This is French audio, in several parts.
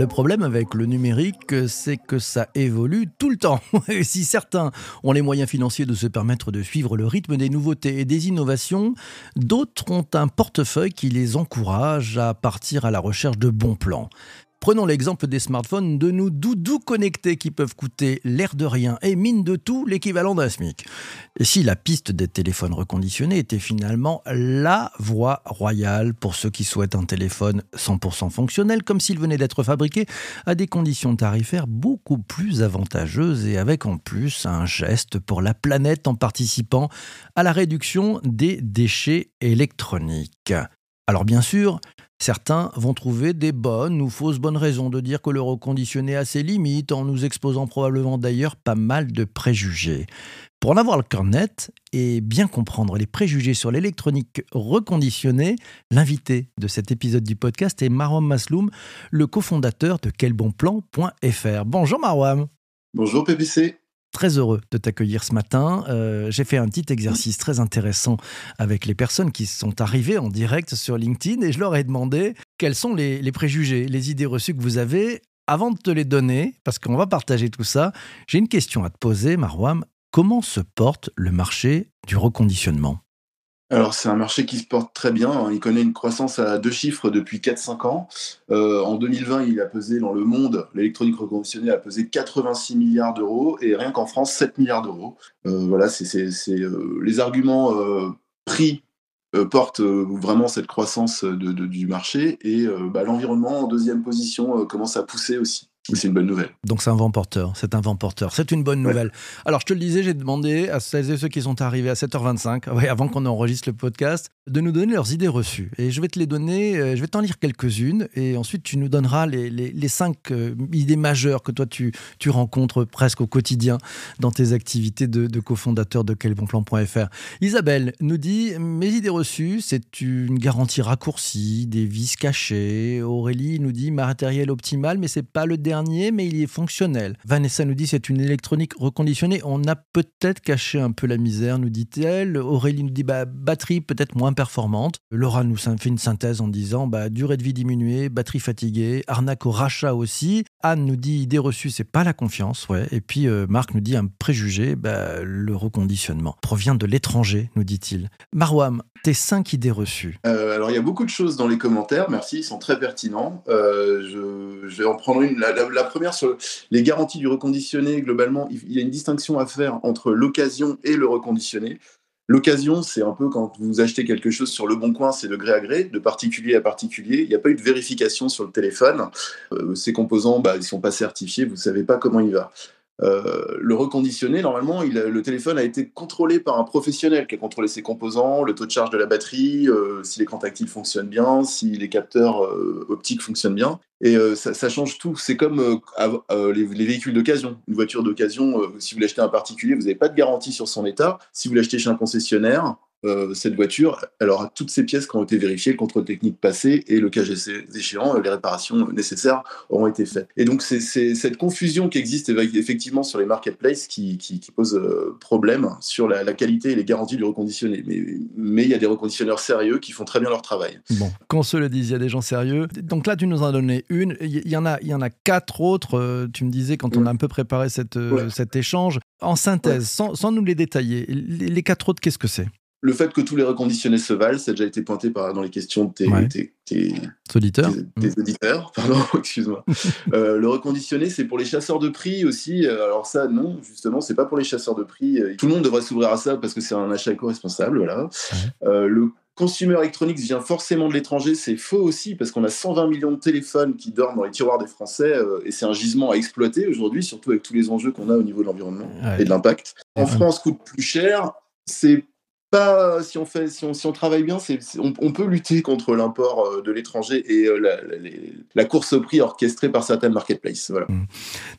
Le problème avec le numérique, c'est que ça évolue tout le temps. Si certains ont les moyens financiers de se permettre de suivre le rythme des nouveautés et des innovations, d'autres ont un portefeuille qui les encourage à partir à la recherche de bons plans. Prenons l'exemple des smartphones de nos doudous connectés qui peuvent coûter l'air de rien et mine de tout l'équivalent d'un SMIC. Et si la piste des téléphones reconditionnés était finalement la voie royale pour ceux qui souhaitent un téléphone 100% fonctionnel, comme s'il venait d'être fabriqué à des conditions tarifaires beaucoup plus avantageuses et avec en plus un geste pour la planète en participant à la réduction des déchets électroniques. Alors bien sûr, Certains vont trouver des bonnes ou fausses bonnes raisons de dire que le reconditionné a ses limites, en nous exposant probablement d'ailleurs pas mal de préjugés. Pour en avoir le cœur net et bien comprendre les préjugés sur l'électronique reconditionnée, l'invité de cet épisode du podcast est Marwam Masloum, le cofondateur de quelbonplan.fr. Bonjour Marwam. Bonjour PPC. Très heureux de t'accueillir ce matin. Euh, j'ai fait un petit exercice très intéressant avec les personnes qui sont arrivées en direct sur LinkedIn et je leur ai demandé quels sont les, préjugés, les idées reçues que vous avez. Avant de te les donner, parce qu'on va partager tout ça, j'ai une question à te poser, Marwam. Comment se porte le marché du reconditionnement? Alors, c'est un marché qui se porte très bien. Hein. Il connaît une croissance à deux chiffres depuis 4-5 ans. Euh, en 2020, il a pesé dans le monde, l'électronique reconditionnée a pesé 86 milliards d'euros et rien qu'en France, 7 milliards d'euros. Euh, voilà, c'est euh, les arguments prix portent vraiment cette croissance du marché et bah, l'environnement en deuxième position commence à pousser aussi c'est une bonne nouvelle. Donc c'est un vent porteur, c'est un vent porteur, c'est une bonne nouvelle. Alors je te le disais, j'ai demandé à celles et ceux qui sont arrivés à 7h25, avant qu'on enregistre le podcast, de nous donner leurs idées reçues. Et je vais te les donner, euh, je vais t'en lire quelques-unes, et ensuite tu nous donneras les, les, cinq euh, idées majeures que toi tu, tu rencontres presque au quotidien dans tes activités de, de cofondateur de quelbonplan.fr. Isabelle nous dit, mes idées reçues, c'est une garantie raccourcie, des vis cachées. Aurélie nous dit, matériel optimal, mais c'est pas le dernier mais il est fonctionnel. Vanessa nous dit c'est une électronique reconditionnée. On a peut-être caché un peu la misère, nous dit-elle. Aurélie nous dit bah, batterie peut-être moins performante. Laura nous fait une synthèse en disant bah, durée de vie diminuée, batterie fatiguée, arnaque au rachat aussi. Anne nous dit idée reçue, c'est pas la confiance. Ouais. Et puis euh, Marc nous dit un préjugé, bah, le reconditionnement provient de l'étranger, nous dit-il. Marwam, tes cinq idées reçues. Euh, alors il y a beaucoup de choses dans les commentaires, merci, ils sont très pertinents. Euh, je, vais en prendre une. La, la, première sur les garanties du reconditionné, globalement, il y a une distinction à faire entre l'occasion et le reconditionné. L'occasion, c'est un peu quand vous achetez quelque chose sur le bon coin, c'est de gré à gré, de particulier à particulier. Il n'y a pas eu de vérification sur le téléphone. Euh, ces composants, bah, ils ne sont pas certifiés, vous ne savez pas comment il va. Euh, le reconditionné, normalement, le téléphone a été contrôlé par un professionnel qui a contrôlé ses composants, le taux de charge de la batterie, euh, si l'écran tactile fonctionne bien, si les capteurs euh, optiques fonctionnent bien. Et ça, change tout. C'est comme les, les, véhicules d'occasion. Une voiture d'occasion, si vous l'achetez à un particulier, vous n'avez pas de garantie sur son état. Si vous l'achetez chez un concessionnaire, euh, cette voiture, elle aura toutes ces pièces qui ont été vérifiées, le contrôle technique passé et le cas échéant, les réparations nécessaires auront été faites. Et donc c'est cette confusion qui existe effectivement sur les marketplaces qui, pose euh, problème sur la, qualité et les garanties du reconditionné. Mais il y a des reconditionneurs sérieux qui font très bien leur travail. Bon, qu'on se le dise, il y a des gens sérieux. Donc là, tu nous en as donné une. Il y en a, il y en a quatre autres. Euh, tu me disais quand on a un peu préparé cette, cet échange. En synthèse, sans, nous les détailler, les quatre autres, qu'est-ce que c'est? Le fait que tous les reconditionnés se valent, ça a déjà été pointé par, dans les questions de tes, auditeurs. Tes, auditeurs, pardon, excuse-moi. Euh, le reconditionné, c'est pour les chasseurs de prix aussi. Euh, alors ça, non, justement, c'est pas pour les chasseurs de prix. Euh, tout le monde devrait s'ouvrir à ça parce que c'est un achat éco-responsable, voilà. le consumer electronics vient forcément de l'étranger, c'est faux aussi parce qu'on a 120 millions de téléphones qui dorment dans les tiroirs des Français et c'est un gisement à exploiter aujourd'hui, surtout avec tous les enjeux qu'on a au niveau de l'environnement et de l'impact. En France, coûte plus cher. C'est pas si on fait si on, si on travaille bien c'est on, peut lutter contre l'import euh, de l'étranger et euh, la, course au prix orchestrée par certaines marketplaces voilà. Mmh.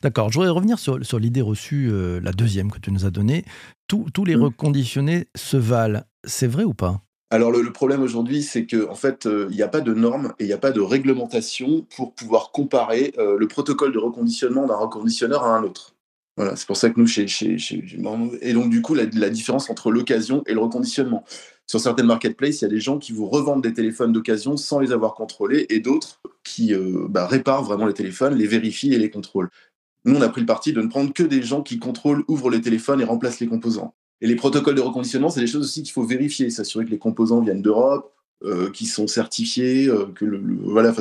D'accord, je voudrais revenir sur, sur l'idée reçue euh, la deuxième que tu nous as donnée. Tous, tous les mmh. reconditionnés se valent, c'est vrai ou pas? Alors le, problème aujourd'hui, c'est qu'en en fait, il n'y a pas de normes et il n'y a pas de réglementation pour pouvoir comparer le protocole de reconditionnement d'un reconditionneur à un autre. Voilà, c'est pour ça que nous, chez, chez, Et donc, du coup, la, différence entre l'occasion et le reconditionnement. sur certaines marketplaces, il y a des gens qui vous revendent des téléphones d'occasion sans les avoir contrôlés et d'autres qui euh, bah, réparent vraiment les téléphones, les vérifient et les contrôlent. Nous, on a pris le parti de ne prendre que des gens qui contrôlent, ouvrent les téléphones et remplacent les composants. Et les protocoles de reconditionnement, c'est des choses aussi qu'il faut vérifier, s'assurer que les composants viennent d'Europe, euh, qui sont certifiés, euh, que le, voilà,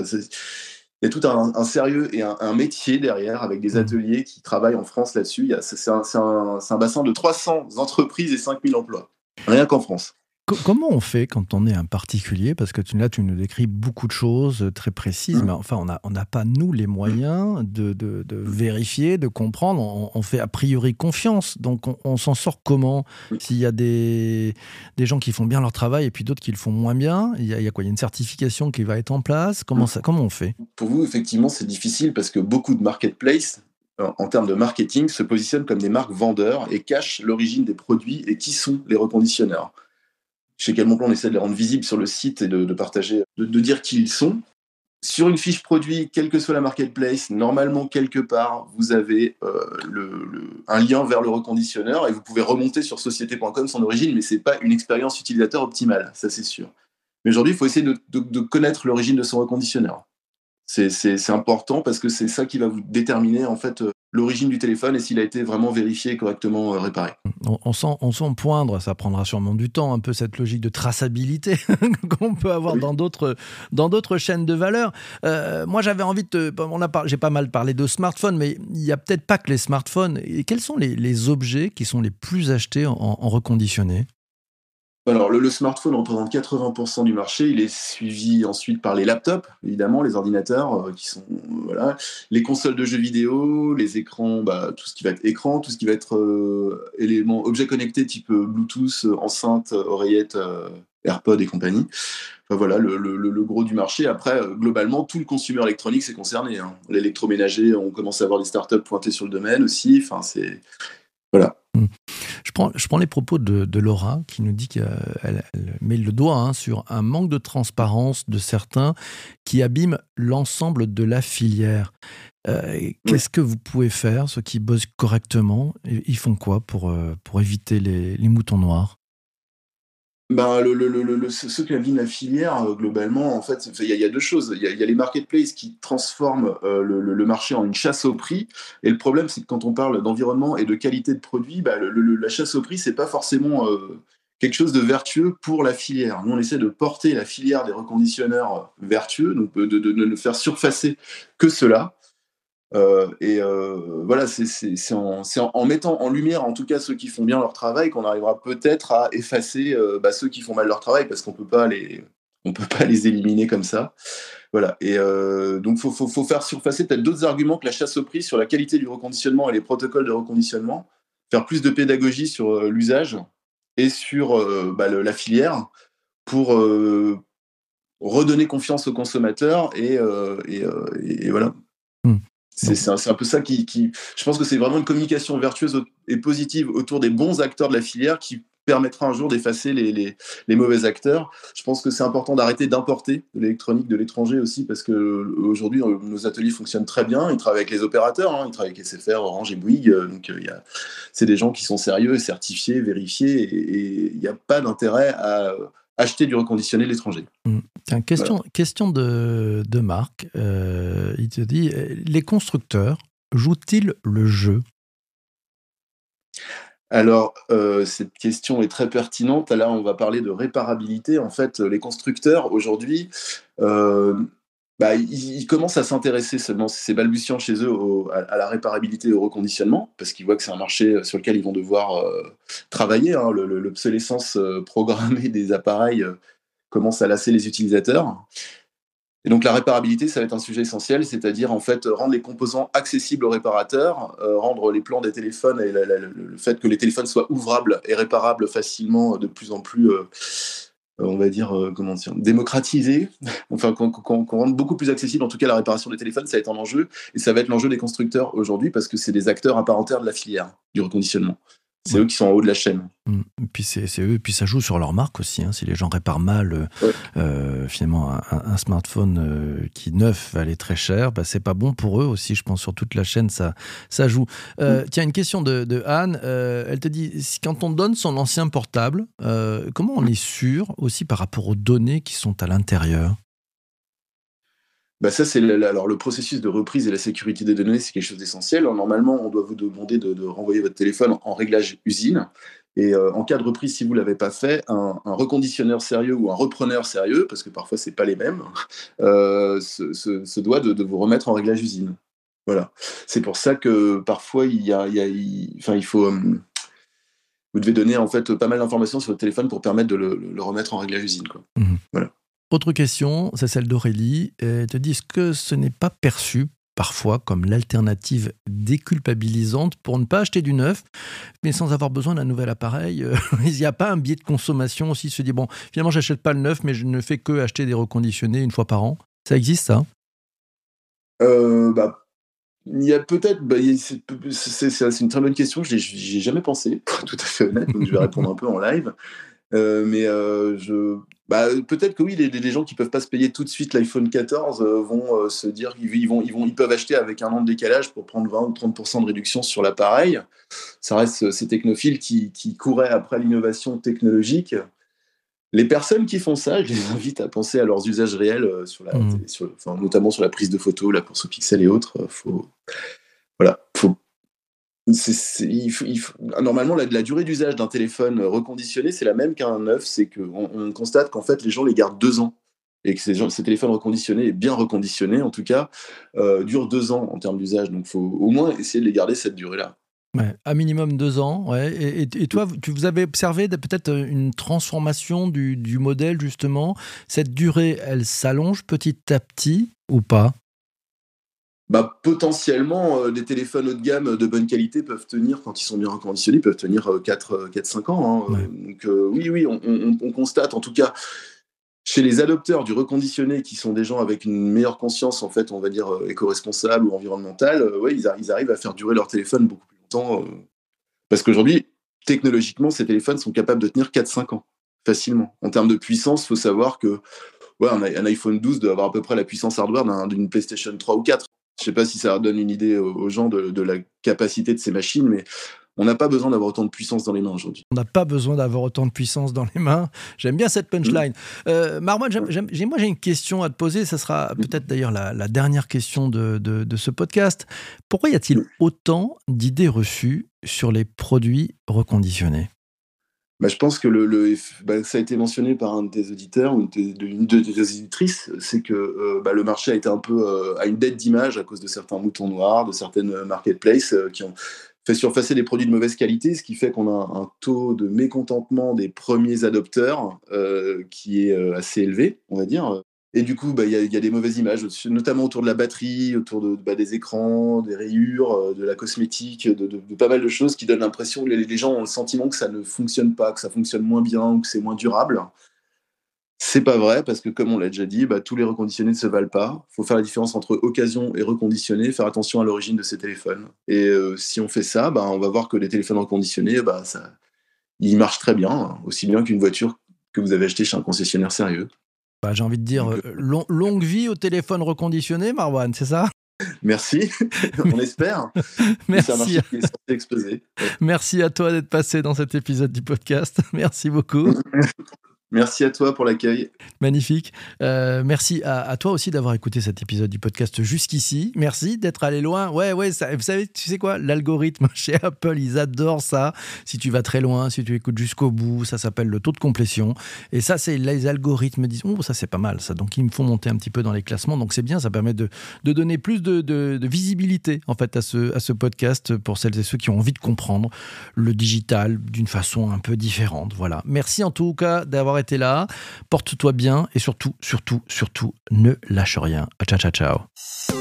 il y a tout un, sérieux et un, métier derrière avec des mmh. ateliers qui travaillent en France là-dessus. C'est un, un, bassin de 300 entreprises et 5000 emplois, rien qu'en France. Comment on fait quand on est un particulier? Parce que tu, là, tu nous décris beaucoup de choses euh, très précises, mmh. mais enfin, on n'a pas, nous, les moyens de, vérifier, de comprendre. On, fait a priori confiance. Donc, on, s'en sort comment? S'il y a des, des gens qui font bien leur travail et puis d'autres qui le font moins bien, il y, a, quoi? Il y a une certification qui va être en place? Comment, mmh. ça, comment on fait? Pour vous, effectivement, c'est difficile parce que beaucoup de marketplaces en termes de marketing, se positionnent comme des marques vendeurs et cachent l'origine des produits et qui sont les reconditionneurs chez quel on essaie de les rendre visibles sur le site et de, partager, de, dire qui ils sont. Sur une fiche produit, quelle que soit la marketplace, normalement, quelque part, vous avez euh, un lien vers le reconditionneur et vous pouvez remonter sur société.com son origine, mais ce n'est pas une expérience utilisateur optimale, ça c'est sûr. Mais aujourd'hui, il faut essayer de, connaître l'origine de son reconditionneur. C'est important parce que c'est ça qui va vous déterminer en fait euh, l'origine du téléphone et s'il a été vraiment vérifié correctement euh, réparé. On, sent, on sent poindre, ça prendra sûrement du temps, un peu cette logique de traçabilité qu'on peut avoir dans d'autres dans d'autres chaînes de valeur. Euh, moi, j'avais envie de, on a j'ai pas mal parlé de smartphones, mais il n'y a peut-être pas que les smartphones. Et quels sont les, objets qui sont les plus achetés en, en reconditionné? Alors, le, smartphone représente 80% du marché. Il est suivi ensuite par les laptops, évidemment, les ordinateurs, euh, qui sont voilà, les consoles de jeux vidéo, les écrans, bah, tout ce qui va être écran, tout ce qui va être euh, éléments, objets connectés type euh, Bluetooth, enceinte, oreillette, AirPod et compagnie. Enfin, voilà, le, gros du marché. Après, globalement, tout le consumer électronique c'est concerné. Hein. L'électroménager, on commence à avoir des startups pointées sur le domaine aussi. Enfin, c'est voilà. Je prends, je prends les propos de, Laura qui nous dit qu'elle met le doigt hein, sur un manque de transparence de certains qui abîment l'ensemble de la filière. Euh, qu'est-ce que vous pouvez faire, ceux qui bossent correctement? Ils font quoi pour, euh, pour éviter les moutons noirs? Ben, le, le, le, ce qui abîme la filière, euh, globalement, en fait, il y, a deux choses. Il y, a les marketplaces qui transforment euh, le, marché en une chasse au prix. Et le problème, c'est que quand on parle d'environnement et de qualité de produit, bah, la chasse au prix, c'est pas forcément euh, quelque chose de vertueux pour la filière. Nous, on essaie de porter la filière des reconditionneurs vertueux, donc de, de ne faire surfacer que cela. Euh, et euh, voilà, c'est en, en, mettant en lumière, en tout cas, ceux qui font bien leur travail, qu'on arrivera peut-être à effacer euh, bah, ceux qui font mal leur travail, parce qu'on peut pas les, on peut pas les éliminer comme ça. Voilà. Et donc, faut, faut, faut, faire surfacer peut-être d'autres arguments que la chasse au prix sur la qualité du reconditionnement et les protocoles de reconditionnement, faire plus de pédagogie sur l'usage et sur bah, la filière pour redonner confiance aux consommateurs et, et, et voilà. C'est un, peu ça qui, Je pense que c'est vraiment une communication vertueuse et positive autour des bons acteurs de la filière qui permettra un jour d'effacer les, les, mauvais acteurs. Je pense que c'est important d'arrêter d'importer de l'électronique de l'étranger aussi parce que aujourd'hui nos ateliers fonctionnent très bien. Ils travaillent avec les opérateurs, hein. ils travaillent avec SFR, Orange et Bouygues. Euh, donc euh, c'est des gens qui sont sérieux, certifiés, vérifiés et il n'y a pas d'intérêt à acheter du reconditionné de l'étranger. Mmh. question, question de, de Marc. Euh, il te dit les constructeurs jouent-ils le jeu? Alors, euh, cette question est très pertinente. Là, on va parler de réparabilité. En fait, les constructeurs, aujourd'hui, euh, bah, ils, commencent à s'intéresser seulement, c'est balbutiant chez eux, à, la réparabilité et au reconditionnement, parce qu'ils voient que c'est un marché sur lequel ils vont devoir euh, travailler. Hein. L'obsolescence euh, programmée des appareils euh, commence à lasser les utilisateurs. Et donc la réparabilité, ça va être un sujet essentiel, c'est-à-dire en fait rendre les composants accessibles aux réparateurs, rendre les plans des téléphones et le fait que les téléphones soient ouvrables et réparables facilement de plus en plus euh, on va dire, euh, comment dire, démocratiser, enfin qu'on rende beaucoup plus accessible, en tout cas la réparation des téléphones, ça va être un enjeu, et ça va être l'enjeu des constructeurs aujourd'hui, parce que c'est des acteurs à part entière de la filière du reconditionnement. C'est eux qui sont en haut de la chaîne. Mmh. Et puis c'est eux, puis ça joue sur leur marque aussi. Hein. Si les gens réparent mal, euh, finalement, un, smartphone euh, qui neuf va aller très cher, bah, c'est pas bon pour eux aussi. Je pense sur toute la chaîne, ça, ça joue. Euh, mmh. Tiens, une question de, Anne. elle te dit quand on donne son ancien portable, comment on est sûr aussi par rapport aux données qui sont à l'intérieur? Bah ça, c'est alors le processus de reprise et la sécurité des données, c'est quelque chose d'essentiel. Normalement, on doit vous demander de, renvoyer votre téléphone en réglage usine. Et euh, en cas de reprise, si vous l'avez pas fait, un, reconditionneur sérieux ou un repreneur sérieux, parce que parfois c'est pas les mêmes, euh, se, doit de, vous remettre en réglage usine. Voilà. C'est pour ça que parfois il y a, enfin il faut, euh, vous devez donner en fait pas mal d'informations sur votre téléphone pour permettre de le, remettre en réglage usine. Quoi. Mmh voilà. Autre question, c'est celle d'Aurélie. Elle te dit que ce n'est pas perçu parfois comme l'alternative déculpabilisante pour ne pas acheter du neuf, mais sans avoir besoin d'un nouvel appareil. Euh, il n'y a pas un biais de consommation aussi, se dit, bon, finalement, j'achète pas le neuf, mais je ne fais que acheter des reconditionnés une fois par an. Ça existe, ça? Euh, bah, Il y a peut-être, bah, c'est une très bonne question, je n'y ai jamais pensé, pour être tout à fait honnête, donc je vais répondre un peu en live. Euh, mais je, bah, peut-être que oui, les, les, gens qui peuvent pas se payer tout de suite l'iPhone 14 euh, vont se dire qu'ils vont, ils vont, ils peuvent acheter avec un an de décalage pour prendre 20 ou 30 de réduction sur l'appareil. Ça reste ces technophiles qui, qui couraient après l'innovation technologique. Les personnes qui font ça, je les invite à penser à leurs usages réels, sur la, mmh. sur, enfin, notamment sur la prise de photos, la course au pixel et autres. Faut, voilà, faut normalement, la, durée d'usage d'un téléphone reconditionné, c'est la même qu'un neuf. C'est qu'on on constate qu'en fait, les gens les gardent deux ans. Et que ces, téléphones reconditionnés, bien reconditionnés en tout cas, euh, durent deux ans en termes d'usage. Donc, il faut au moins essayer de les garder cette durée-là. Ouais, à minimum deux ans. Ouais. Et, toi, tu, vous avez observé peut-être une transformation du, modèle, justement? Cette durée, elle s'allonge petit à petit ou pas? Bah, potentiellement, euh, des téléphones haut de gamme de bonne qualité peuvent tenir, quand ils sont bien reconditionnés, peuvent tenir 4-5 euh, ans. Hein. Donc euh, oui, oui, on, constate, en tout cas, chez les adopteurs du reconditionné, qui sont des gens avec une meilleure conscience, en fait, on va dire éco-responsable ou environnementale, ouais, ils, ils, arrivent à faire durer leur téléphone beaucoup plus longtemps. parce qu'aujourd'hui, technologiquement, ces téléphones sont capables de tenir 4-5 ans, facilement. En termes de puissance, il faut savoir que ouais, un, un iPhone 12 doit avoir à peu près la puissance hardware d'une PlayStation 3 ou 4. Je sais pas si ça donne une idée aux gens de, la capacité de ces machines, mais on n'a pas besoin d'avoir autant de puissance dans les mains aujourd'hui. On n'a pas besoin d'avoir autant de puissance dans les mains. J'aime bien cette punchline. Mmh. Euh, moi j'ai une question à te poser. Ça sera mmh. peut-être d'ailleurs la, dernière question de, de, ce podcast. Pourquoi y a-t-il mmh. autant d'idées reçues sur les produits reconditionnés? Bah, je pense que le, bah, ça a été mentionné par un des auditeurs ou une des, auditrices, c'est que euh, bah, le marché a été un peu euh, à une dette d'image à cause de certains moutons noirs, de certaines marketplaces euh, qui ont fait surfacer des produits de mauvaise qualité, ce qui fait qu'on a un taux de mécontentement des premiers adopteurs qui est assez élevé, on va dire. Et du coup, bah, il y, a des mauvaises images, notamment autour de la batterie, autour de, bah, des écrans, des rayures, euh, de la cosmétique, de, pas mal de choses qui donnent l'impression, les, les gens ont le sentiment que ça ne fonctionne pas, que ça fonctionne moins bien ou que c'est moins durable. C'est pas vrai parce que, comme on l'a déjà dit, bah, tous les reconditionnés ne se valent pas. Il faut faire la différence entre occasion et reconditionné, faire attention à l'origine de ces téléphones. Et euh, si on fait ça, bah, on va voir que les téléphones reconditionnés, bah, ça, ils marchent très bien, aussi bien qu'une voiture que vous avez achetée chez un concessionnaire sérieux. Bah, j'ai envie de dire euh, longue vie au téléphone reconditionné, Marwan, c'est ça? Merci, on espère. Merci. Merci à toi d'être passé dans cet épisode du podcast. Merci beaucoup. Merci à toi pour l'accueil. Magnifique. Euh, merci à, toi aussi d'avoir écouté cet épisode du podcast jusqu'ici. Merci d'être allé loin. Ouais, ouais, ça, vous savez, tu sais quoi? L'algorithme chez Apple, ils adorent ça. Si tu vas très loin, si tu écoutes jusqu'au bout, ça s'appelle le taux de complétion. Et ça, c'est les algorithmes disent, oh, ça c'est pas mal, ça. Donc ils me font monter un petit peu dans les classements. Donc c'est bien, ça permet de, donner plus de, visibilité en fait à ce, à ce podcast pour celles et ceux qui ont envie de comprendre le digital d'une façon un peu différente. Voilà. Merci en tout cas d'avoir là. Porte-toi bien et surtout, surtout, surtout, ne lâche rien. Ciao, ciao, ciao.